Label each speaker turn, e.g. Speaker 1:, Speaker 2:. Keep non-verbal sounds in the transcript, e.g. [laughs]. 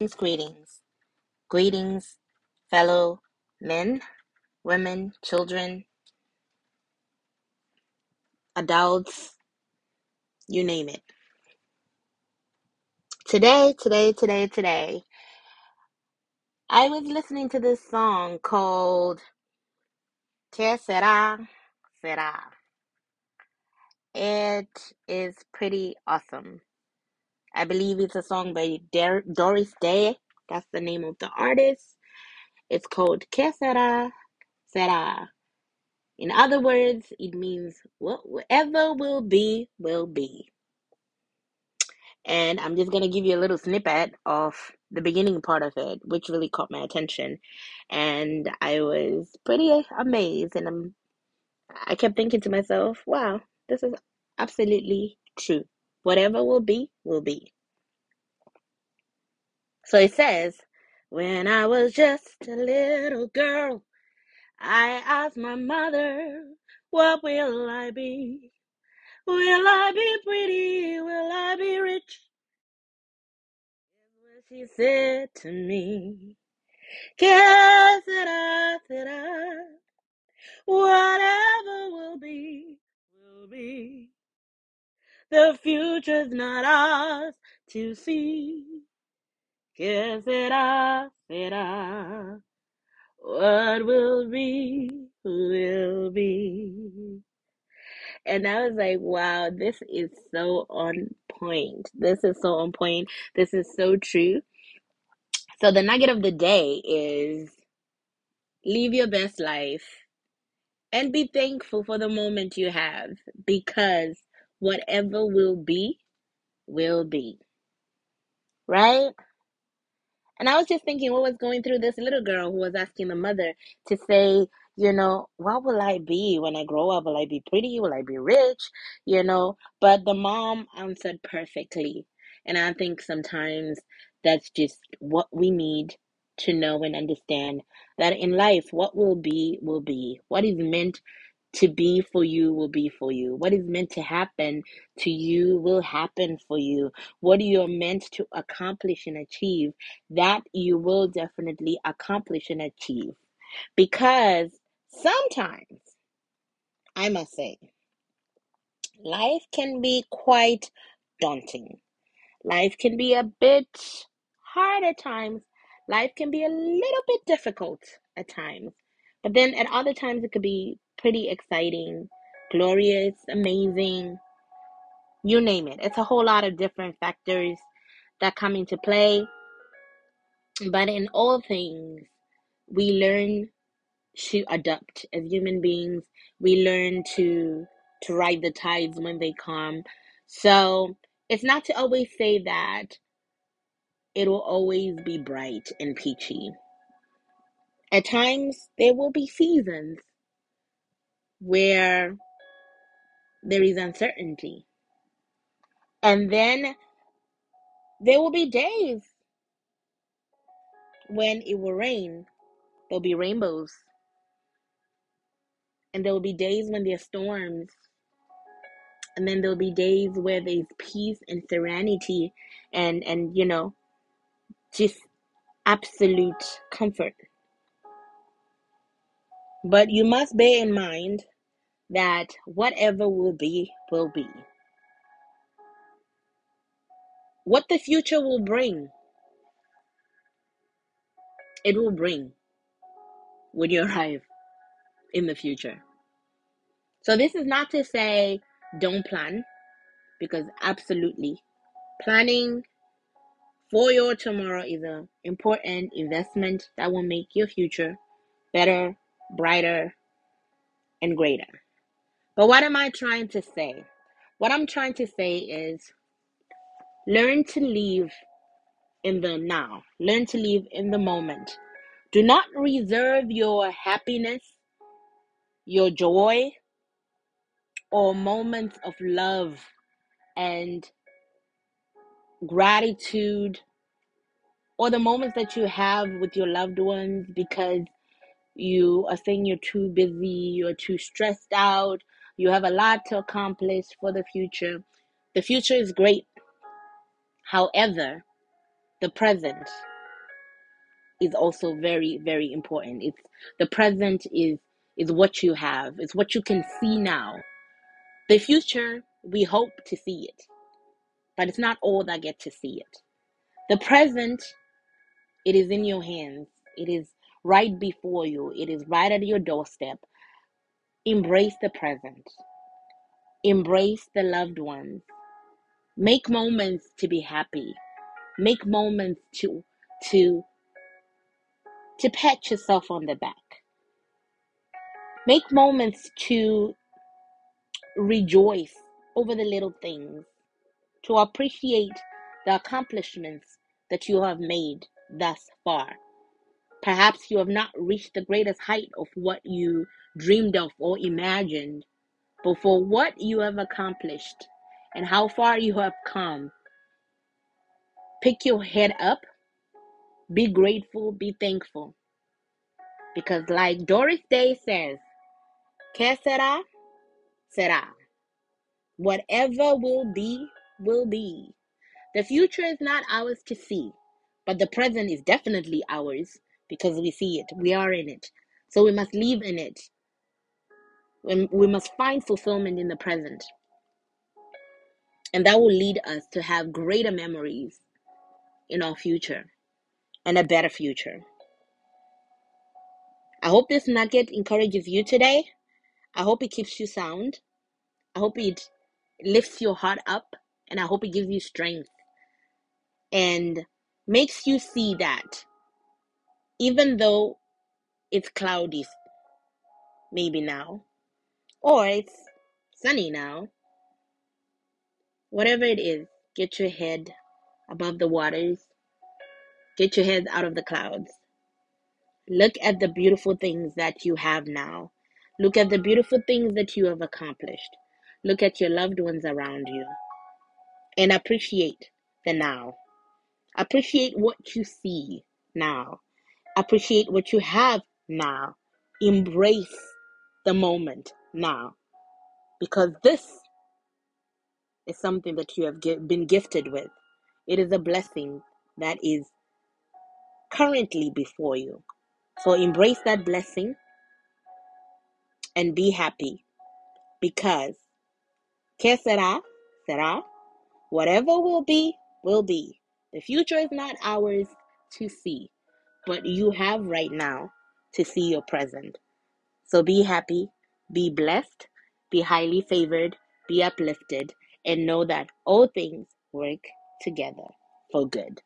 Speaker 1: Greetings, greetings, fellow men, women, children, adults, you name it. Today, today, today, today, I was listening to this song called Que Sera, Sera. It is pretty awesome. I believe it's a song by Doris Day. That's the name of the artist. It's called Que Sera, Sera. In other words, it means whatever will be, will be. And I'm just going to give you a little snippet of the beginning part of it, which really caught my attention. And I was pretty amazed. And I'm, I kept thinking to myself, wow, this is absolutely true. Whatever will be, will be. So it says, when I was just a little girl, I asked my mother, what will I be? Will I be pretty? Will I be rich? What she said to me. Que sera, sera. Whatever will be, will be. The future's not ours to see. Que sera, sera. What will be, will be. And I was like, wow, this is so on point. This is so on point. This is so true. So the nugget of the day is live your best life and be thankful for the moment you have because whatever will be, will be. Right? And I was just thinking what was going through this little girl who was asking the mother to say, you know, what will I be when I grow up? Will I be pretty? Will I be rich? You know, but the mom answered perfectly. And I think sometimes that's just what we need to know and understand that in life, what will be, will be. What is meant to be for you will be for you. What is meant to happen to you will happen for you. What you are meant to accomplish and achieve, that you will definitely accomplish and achieve. Because sometimes, I must say, life can be quite daunting. Life can be a bit hard at times. Life can be a little bit difficult at times. But then at other times, it could be pretty exciting, glorious, amazing, you name it. It's a whole lot of different factors that come into play. But in all things, we learn to adapt as human beings. We learn to to ride the tides when they come. So it's not to always say that it will always be bright and peachy. At times, there will be seasons where there is uncertainty. And then there will be days when it will rain. There'll be rainbows. And there will be days when there are storms. And then there'll be days where there's peace and serenity and, and you know, just absolute comfort. But you must bear in mind that whatever will be, will be. What the future will bring, it will bring when you [laughs] arrive in the future. So, this is not to say don't plan, because absolutely planning for your tomorrow is an important investment that will make your future better, brighter, and greater. But what am I trying to say? What I'm trying to say is learn to live in the now, learn to live in the moment. Do not reserve your happiness, your joy, or moments of love and gratitude or the moments that you have with your loved ones because you are saying you're too busy, you're too stressed out, you have a lot to accomplish for the future. The future is great. However, The present is also very, very important. It's the present is is what you have. It's what you can see now. The future, we hope to see it, but it's not all that get to see it. The present, it is in your hands. It is right before you. It is right at your doorstep. Embrace the present. Embrace the loved ones. Make moments to be happy. Make moments to to to pat yourself on the back. Make moments to rejoice over the little things, to appreciate the accomplishments that you have made thus far. Perhaps you have not reached the greatest height of what you dreamed of or imagined, but for what you have accomplished and how far you have come, pick your head up, be grateful, be thankful. Because, like Doris Day says, que sera, sera. Whatever will be, will be. The future is not ours to see, but the present is definitely ours because we see it. We are in it. So we must live in it. We we must find fulfillment in the present. And that will lead us to have greater memories in our future and a better future. I hope this nugget encourages you today. I hope it keeps you sound. I hope it lifts your heart up. And I hope it gives you strength and makes you see that even though it's cloudy, maybe now, or it's sunny now, whatever it is, get your head above the waters, get your head out of the clouds. Look at the beautiful things that you have now. Look at the beautiful things that you have accomplished. Look at your loved ones around you and appreciate the now. Appreciate what you see now. Appreciate what you have now. Embrace the moment now because this is something that you have been gifted with. It is a blessing that is currently before you. So embrace that blessing and be happy because que sera, sera. Whatever will be, will be. The future is not ours to see, but you have right now to see your present. So be happy, be blessed, be highly favored, be uplifted, and know that all things work together for good.